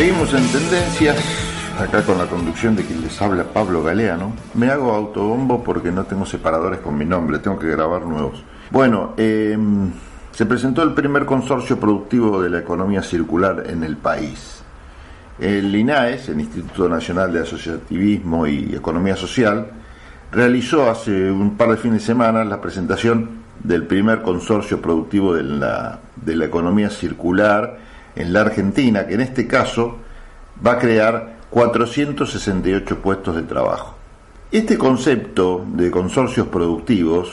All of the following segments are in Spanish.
Seguimos en tendencias, acá con la conducción de quien les habla Pablo Galeano. Me hago autobombo porque no tengo separadores con mi nombre, tengo que grabar nuevos. Bueno, em, se presentó el primer consorcio productivo de la economía circular en el país. El INAES, el Instituto Nacional de Asociativismo y Economía Social, realizó hace un par de fines de semana la presentación del primer consorcio productivo de la, de la economía circular en la Argentina, que en este caso va a crear 468 puestos de trabajo. Este concepto de consorcios productivos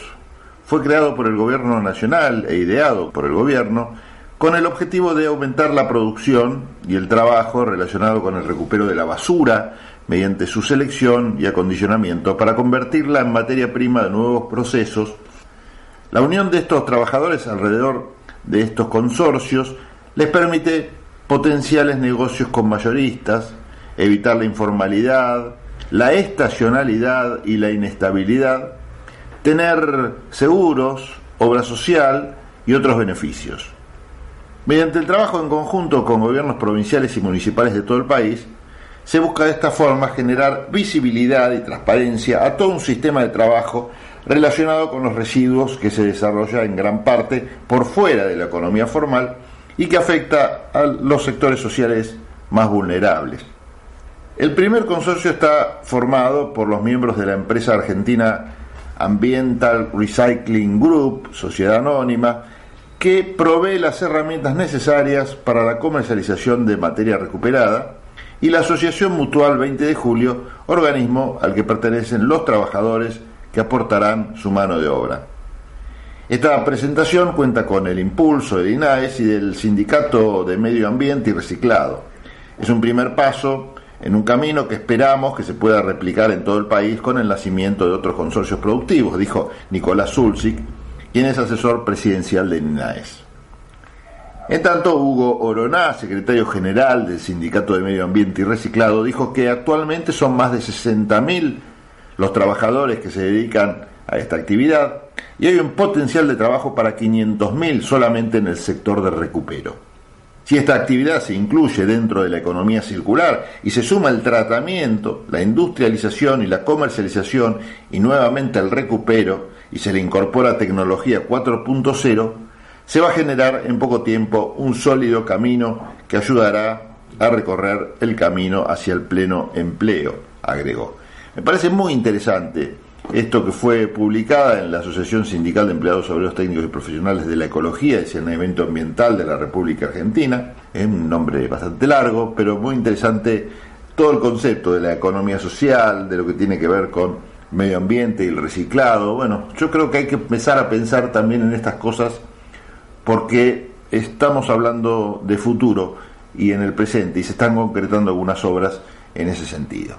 fue creado por el gobierno nacional e ideado por el gobierno con el objetivo de aumentar la producción y el trabajo relacionado con el recupero de la basura mediante su selección y acondicionamiento para convertirla en materia prima de nuevos procesos. La unión de estos trabajadores alrededor de estos consorcios les permite potenciales negocios con mayoristas, evitar la informalidad, la estacionalidad y la inestabilidad, tener seguros, obra social y otros beneficios. Mediante el trabajo en conjunto con gobiernos provinciales y municipales de todo el país, se busca de esta forma generar visibilidad y transparencia a todo un sistema de trabajo relacionado con los residuos que se desarrolla en gran parte por fuera de la economía formal y que afecta a los sectores sociales más vulnerables. El primer consorcio está formado por los miembros de la empresa argentina Ambiental Recycling Group, sociedad anónima, que provee las herramientas necesarias para la comercialización de materia recuperada, y la Asociación Mutual 20 de Julio, organismo al que pertenecen los trabajadores que aportarán su mano de obra. Esta presentación cuenta con el impulso de INAES y del Sindicato de Medio Ambiente y Reciclado. Es un primer paso en un camino que esperamos que se pueda replicar en todo el país con el nacimiento de otros consorcios productivos, dijo Nicolás Zulzik, quien es asesor presidencial de INAES. En tanto, Hugo Oroná, secretario general del Sindicato de Medio Ambiente y Reciclado, dijo que actualmente son más de 60.000 los trabajadores que se dedican a esta actividad y hay un potencial de trabajo para 500.000 solamente en el sector de recupero. Si esta actividad se incluye dentro de la economía circular y se suma el tratamiento, la industrialización y la comercialización y nuevamente el recupero y se le incorpora tecnología 4.0, se va a generar en poco tiempo un sólido camino que ayudará a recorrer el camino hacia el pleno empleo, agregó. Me parece muy interesante esto que fue publicada en la Asociación Sindical de Empleados Obreros Técnicos y Profesionales de la Ecología y Saneamiento Ambiental de la República Argentina. Es un nombre bastante largo, pero muy interesante todo el concepto de la economía social, de lo que tiene que ver con medio ambiente y el reciclado. Bueno, yo creo que hay que empezar a pensar también en estas cosas porque estamos hablando de futuro y en el presente y se están concretando algunas obras en ese sentido.